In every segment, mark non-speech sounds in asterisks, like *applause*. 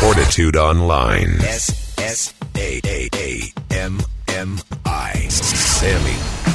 Fortitude Online. S S A A A M M I. Sammy.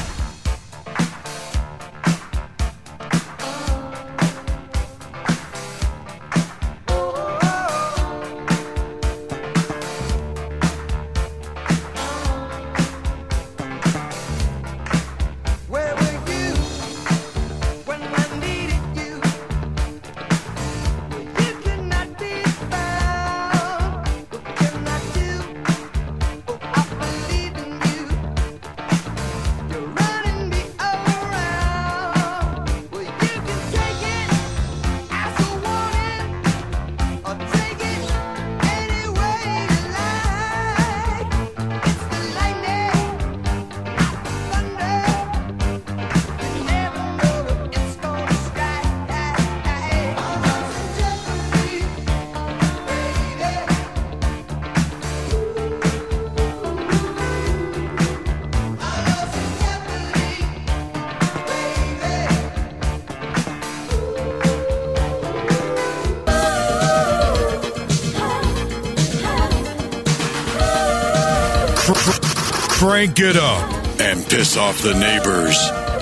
crank it up and piss off the neighbors.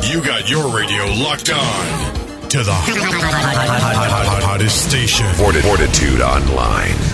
You got your radio locked on to the hottest station. Fortitude Online.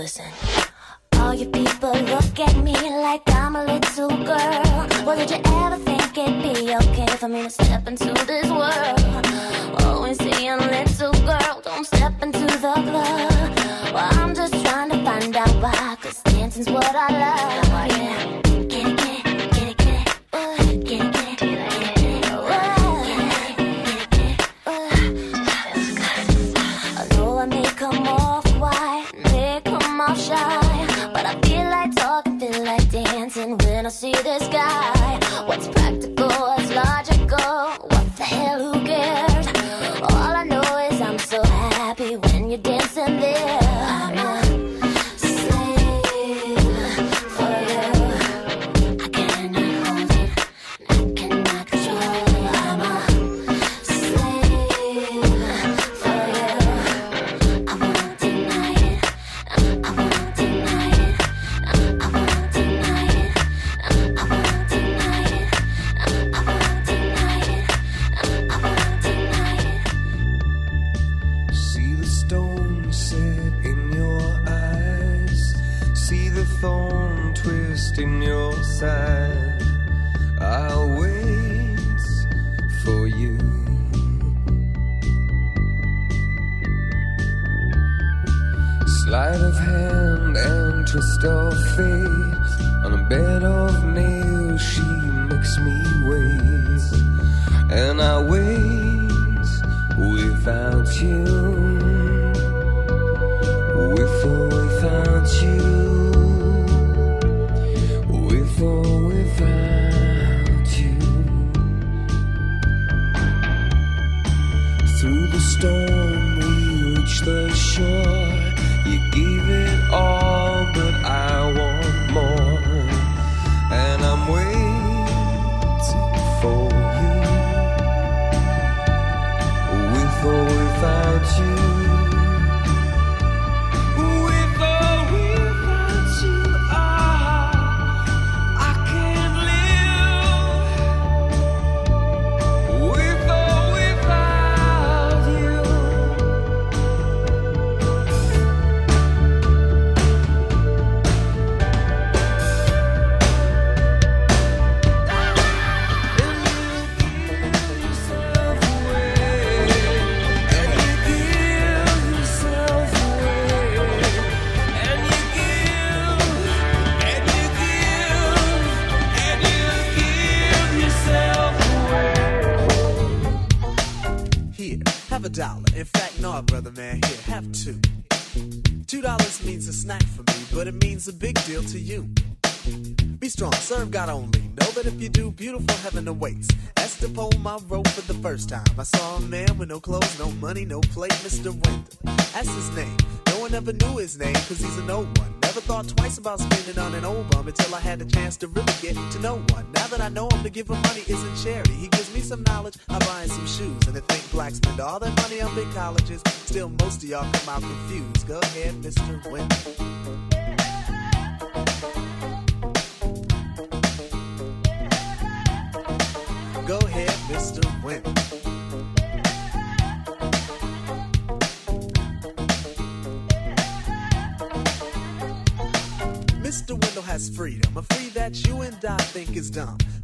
listen. All you people look at me like I'm a little girl. Well, did you ever think it'd be okay for me to step into this world? First time. I saw a man with no clothes, no money, no plate, Mr. Winter. That's his name. No one ever knew his name, cause he's an old one. Never thought twice about spending on an old bum until I had the chance to really get to know one. Now that I know him, to give him money isn't charity. He gives me some knowledge, I buy him some shoes. And to think blacks spend all their money on big colleges, still most of y'all come out confused. Go ahead, Mr. Winter. Go ahead, Mr. Winter. Wendell has freedom, a free that you and I think is dumb.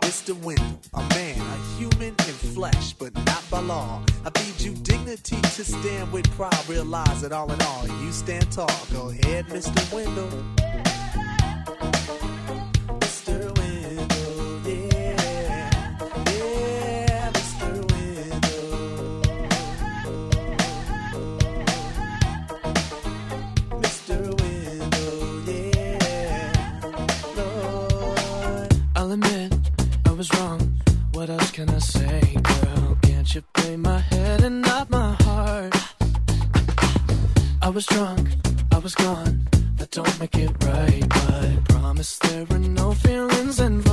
Mr. Wendell, a man, a human in flesh, but not by law. I feed you dignity to stand with pride. Realize that all in all, you stand tall. Go ahead, Mr. Wendell. Can I say, girl? Can't you play my head and not my heart? I was drunk, I was gone. That don't make it right, but I promise there were no feelings involved.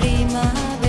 Soles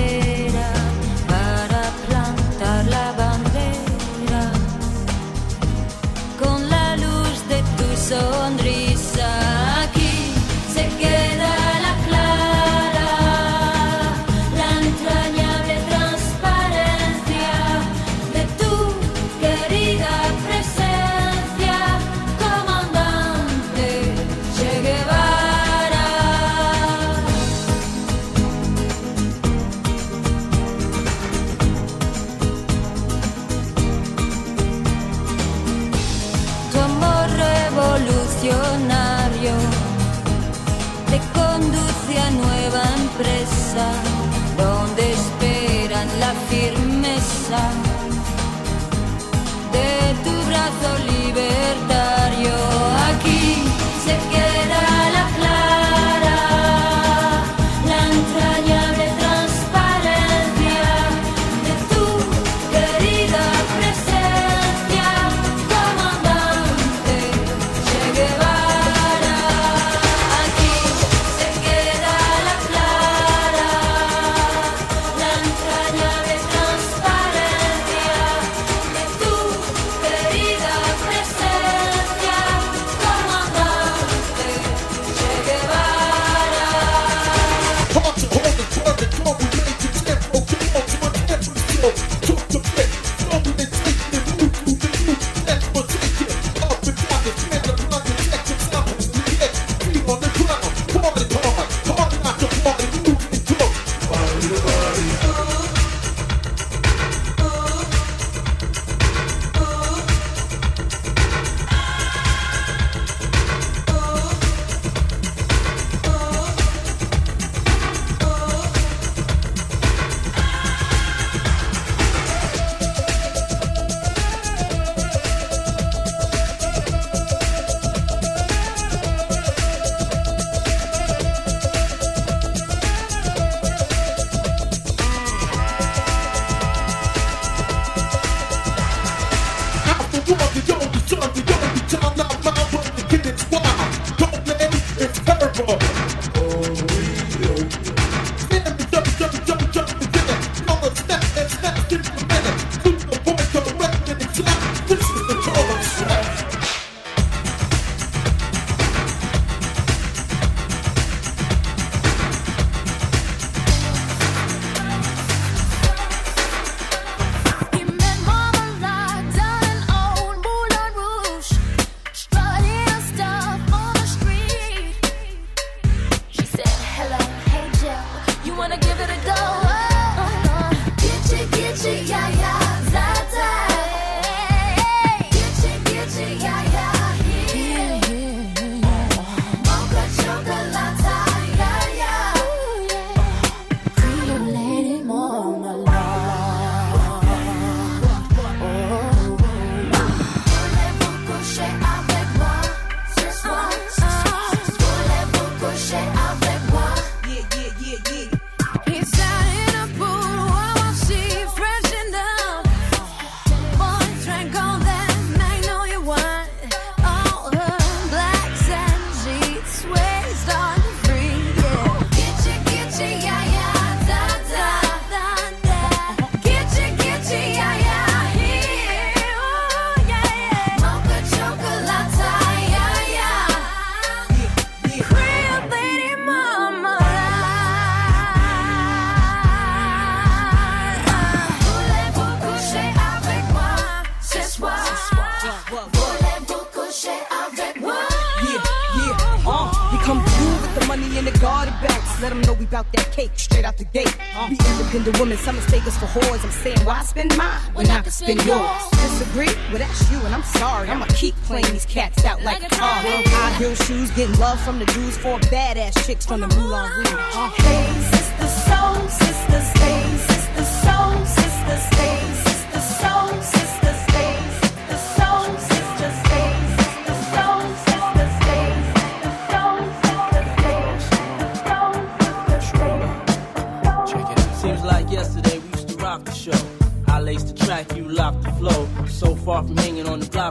some mistake us for whores. I'm saying, why spend mine when I can spend yours? Disagree? Well, that's you, and I'm sorry. I'ma keep playing these cats out like a car. High heel shoes, getting love from the dudes, four badass chicks from the Moulin Rouge. Uh. Hey, sister soul, sister stay, sister soul, sister stay,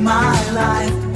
My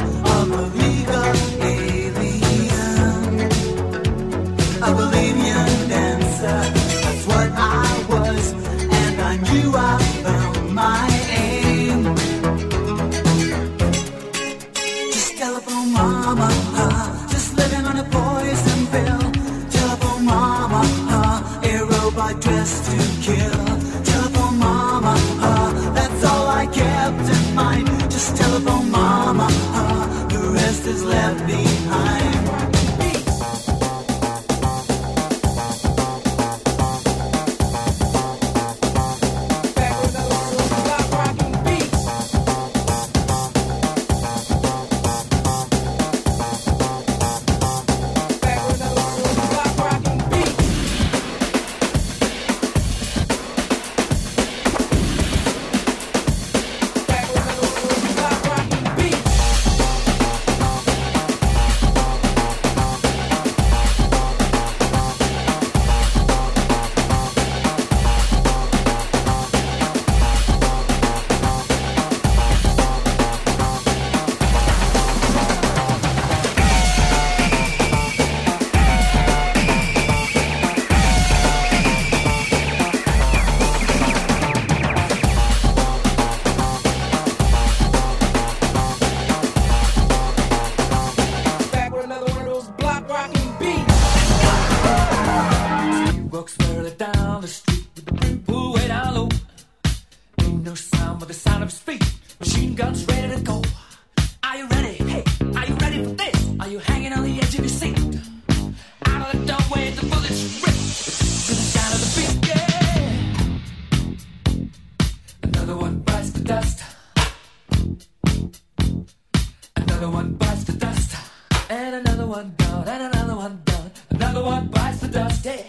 down and another one done. Another one bites the dust. Hey,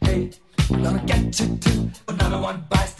hey, gonna get you too. Another one bites.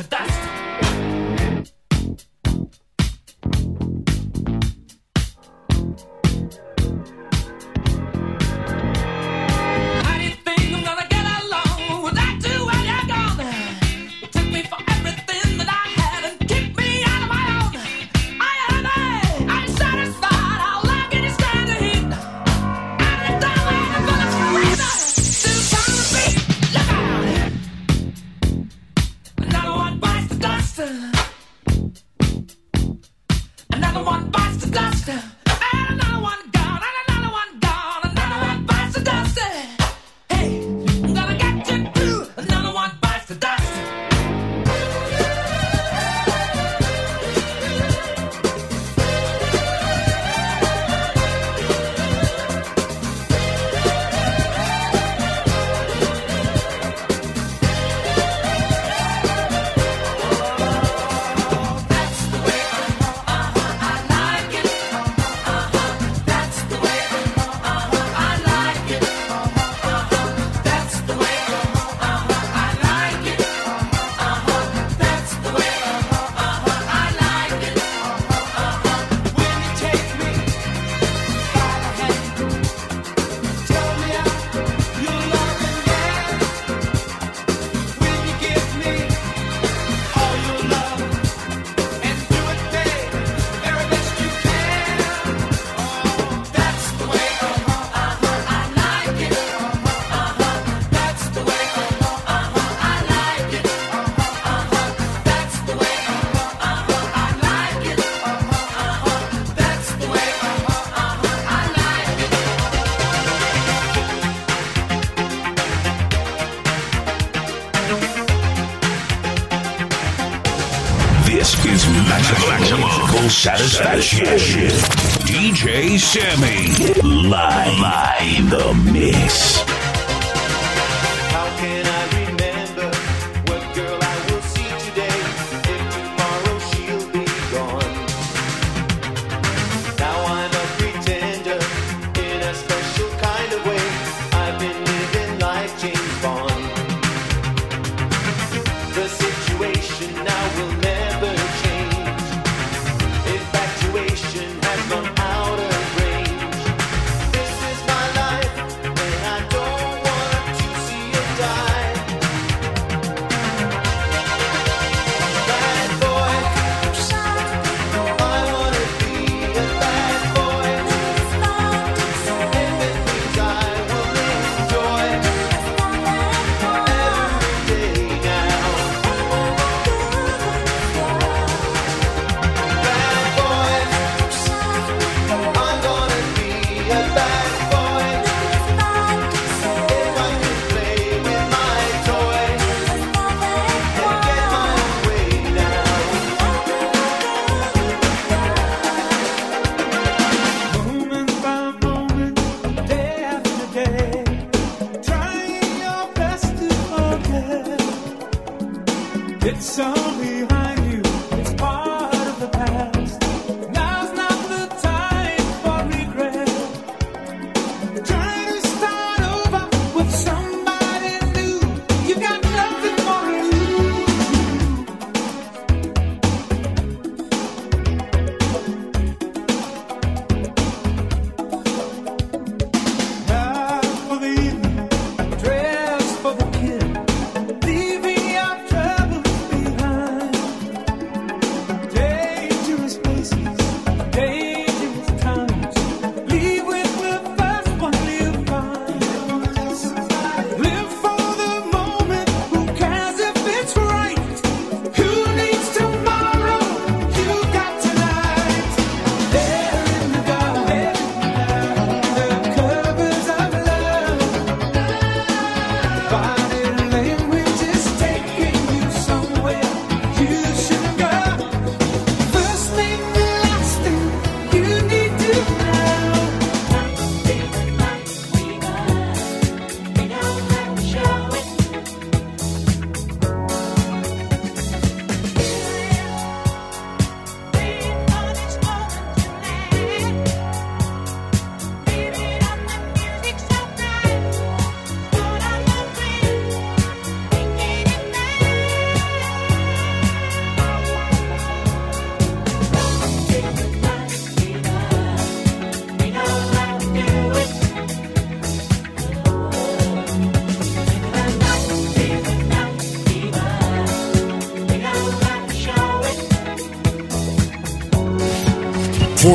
satisfaction. satisfaction. DJ Sammy. Live. Live the mix.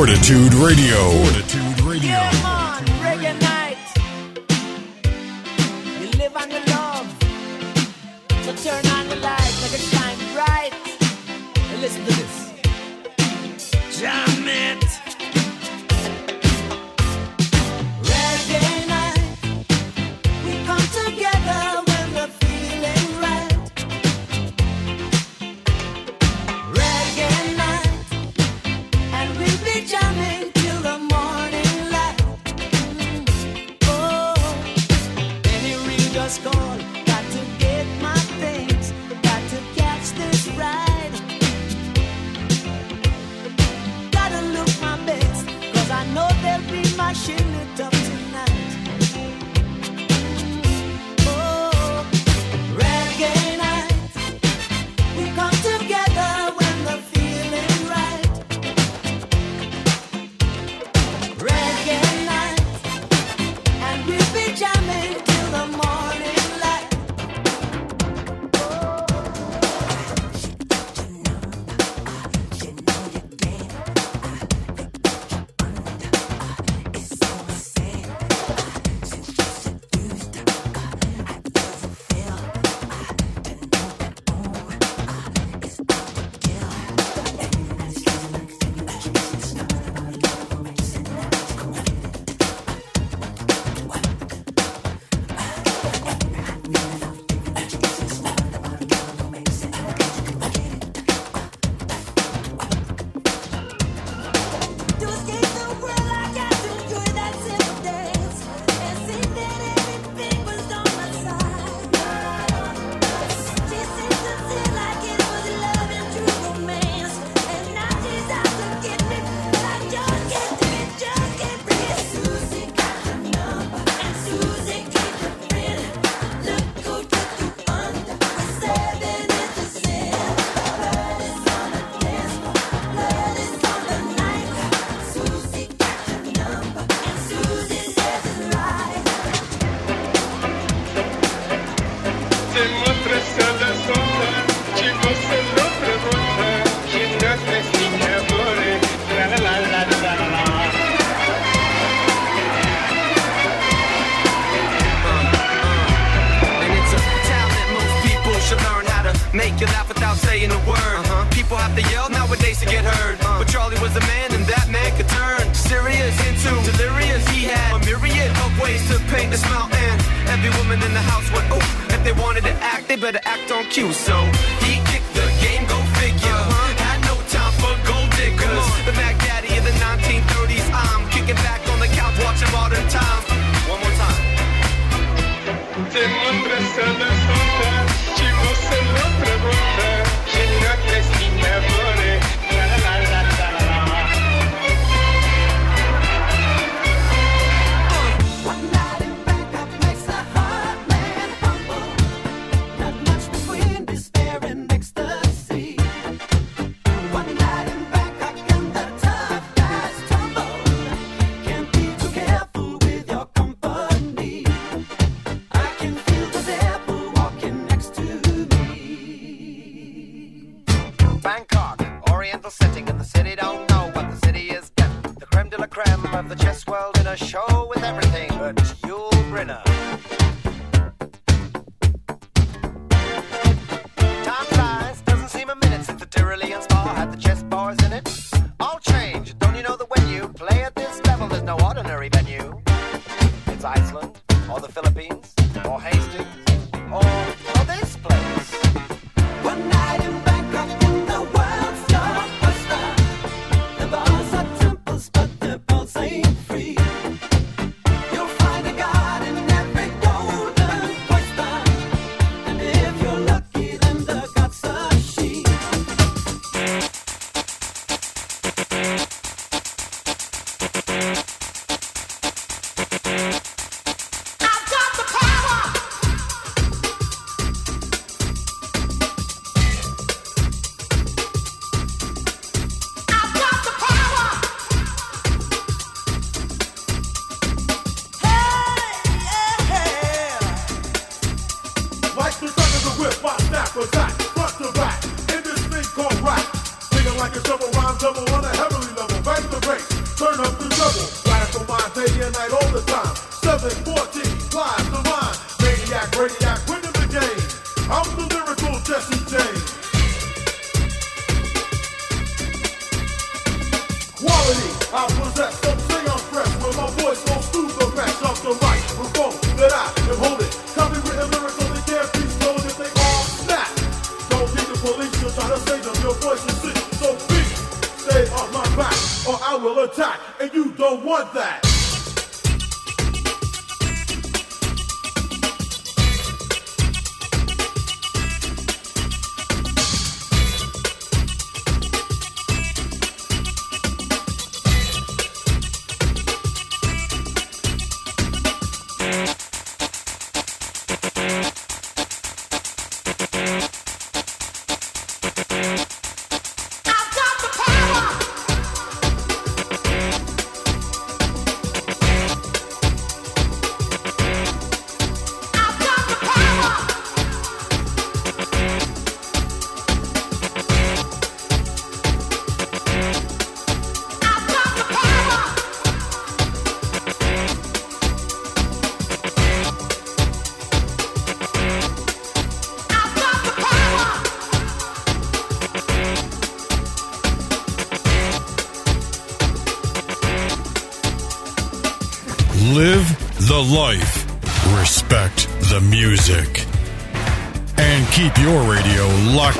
Fortitude Radio. Fortitude Radio. On, reggae night. You live and you love. So turn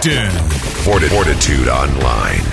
locked. Fortitude Online.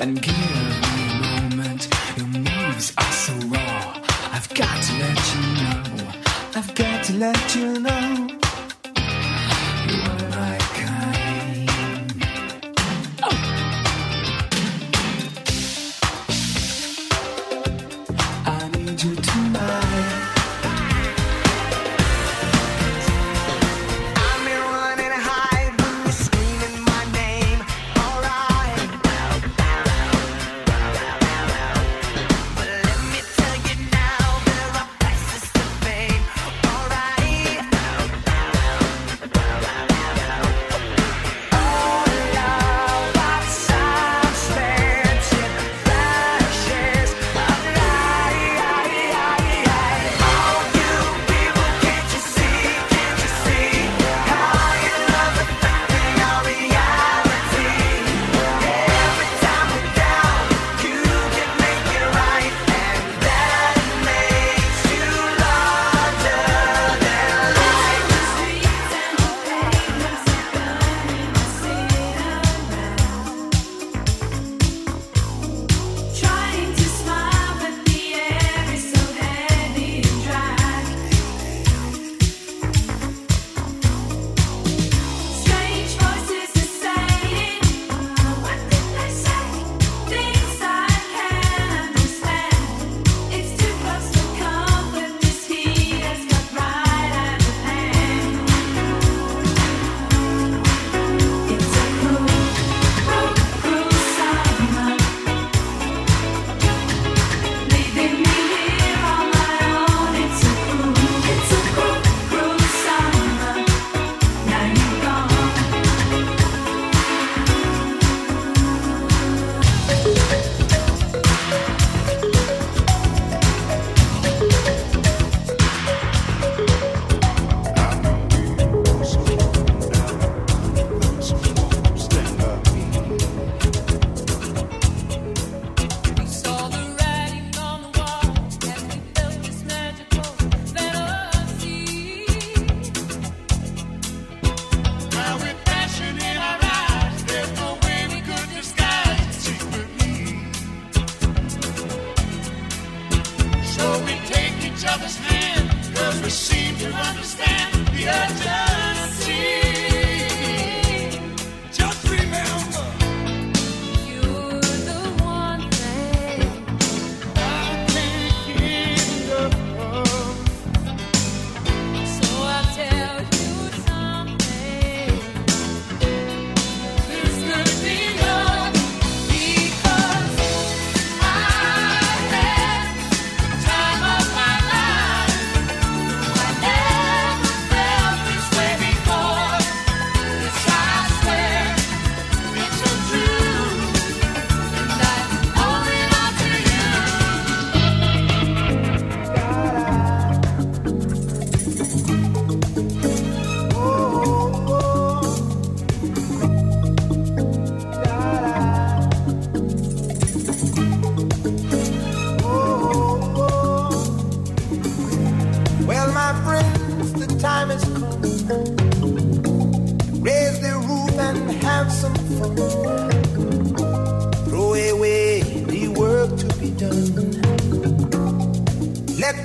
And give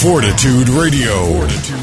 Fortitude Radio. Fortitude.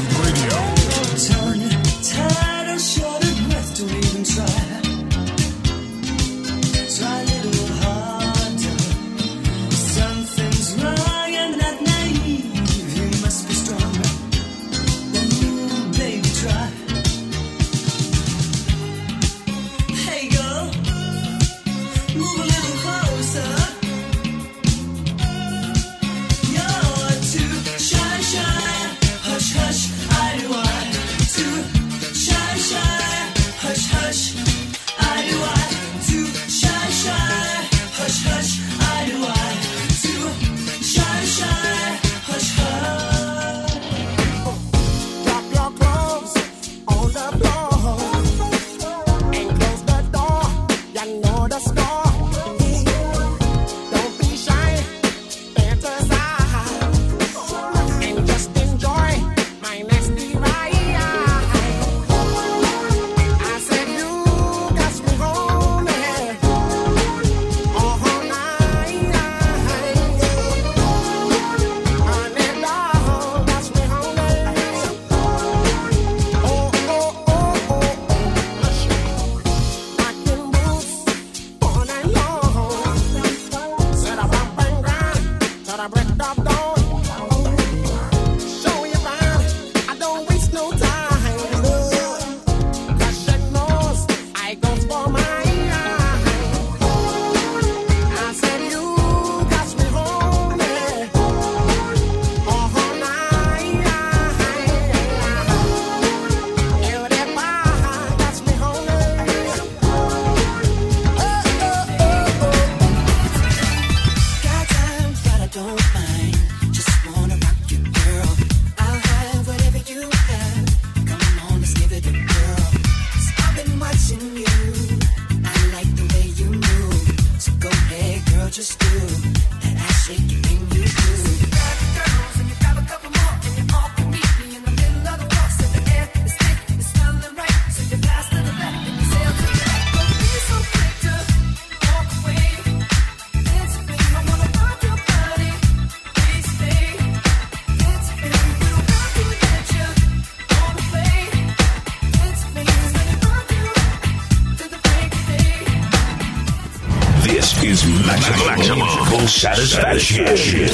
satisfaction. satisfaction.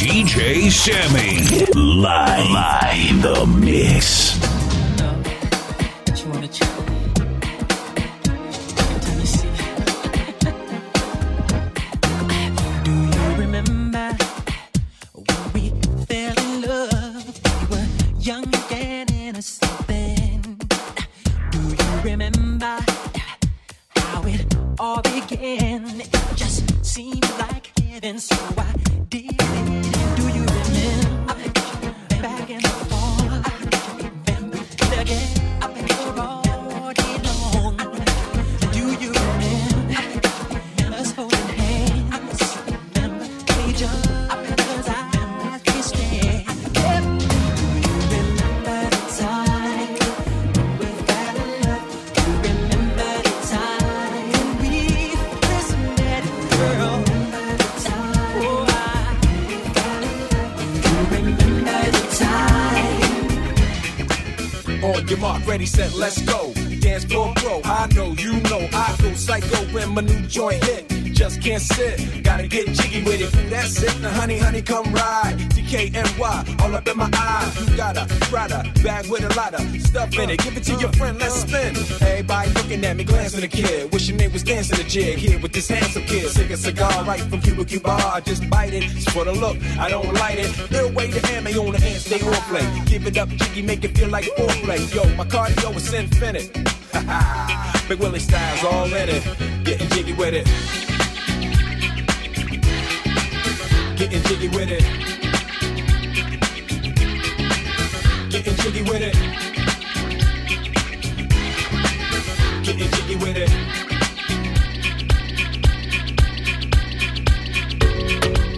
DJ Sammy. Live. Live the mix. and so I all up in my eyes. You got a Prada bag with a lot of stuff in it. Give it to your friend, let's spin. Everybody looking at me, glancing at the kid. Wishing they was dancing the jig here with this handsome kid. Sick a cigar right from Cuba Cuba. I just bite it. It's for the look, I don't light it. Ill way to hand me on the hand, stay on play. Give it up, jiggy, make it feel like foreplay. Yo, my cardio is infinite. *laughs* Big Willie styles all in it. Getting jiggy with it. Getting jiggy with it. Getting jiggy with it. Getting jiggy with it.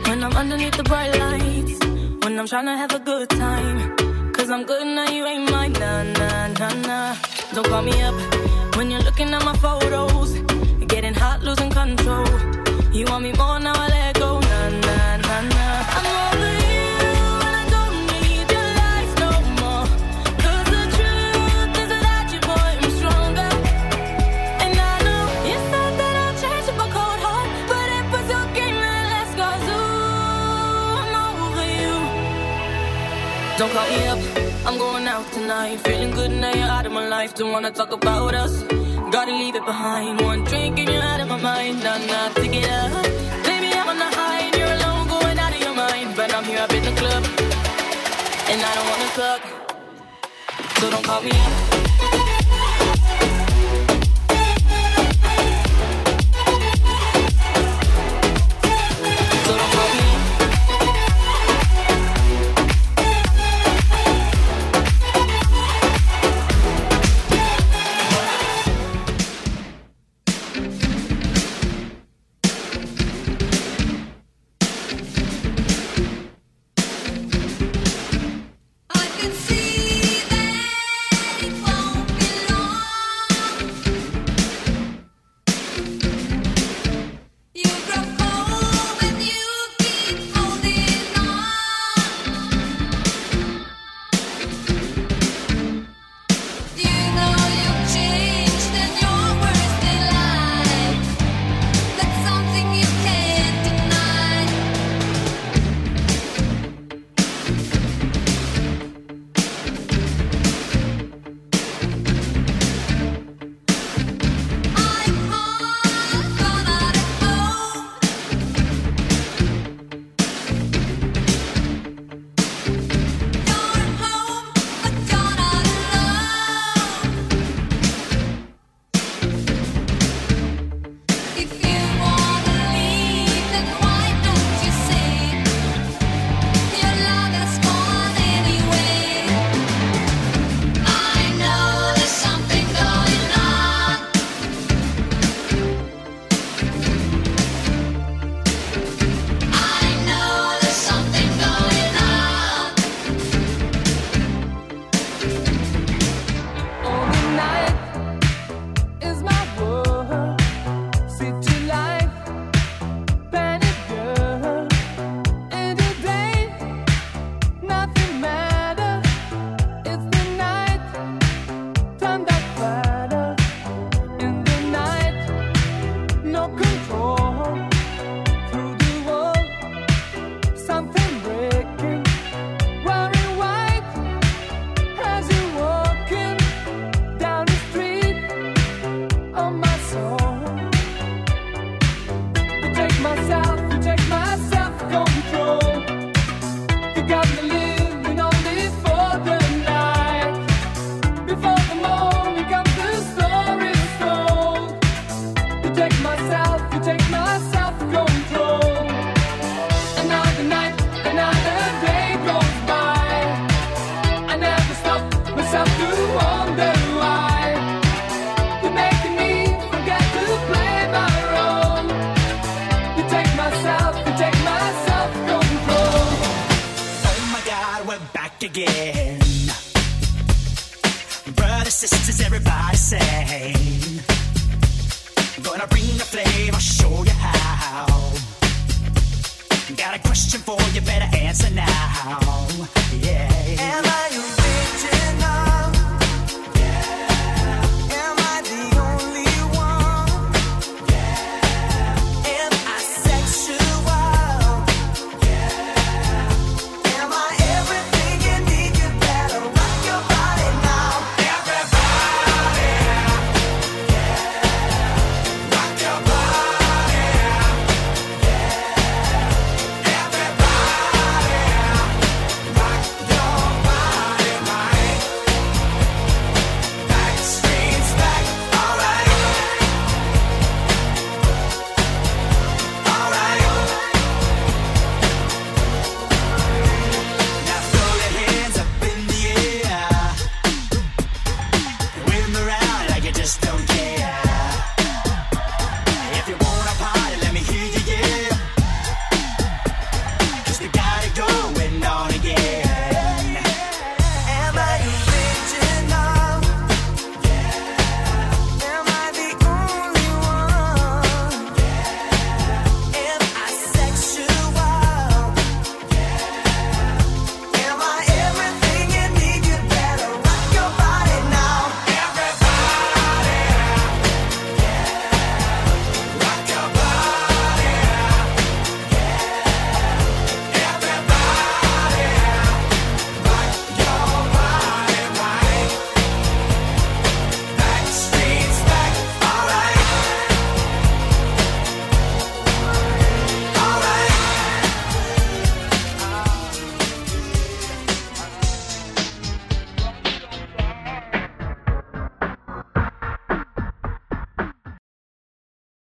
When I'm underneath the bright lights, when I'm trying to have a good time. Cause I'm good now, you ain't mine. Nah, nah, nah, nah. Don't call me up when you're looking at my photos. Getting hot, losing control. Tonight. Feeling good now you're out of my life. Don't wanna talk about us. Gotta leave it behind. One drink and you're out of my mind. Nah, nah, pick it up. Baby, I'm on the high and you're alone, going out of your mind. But I'm here up in the club, and I don't wanna talk. So don't call me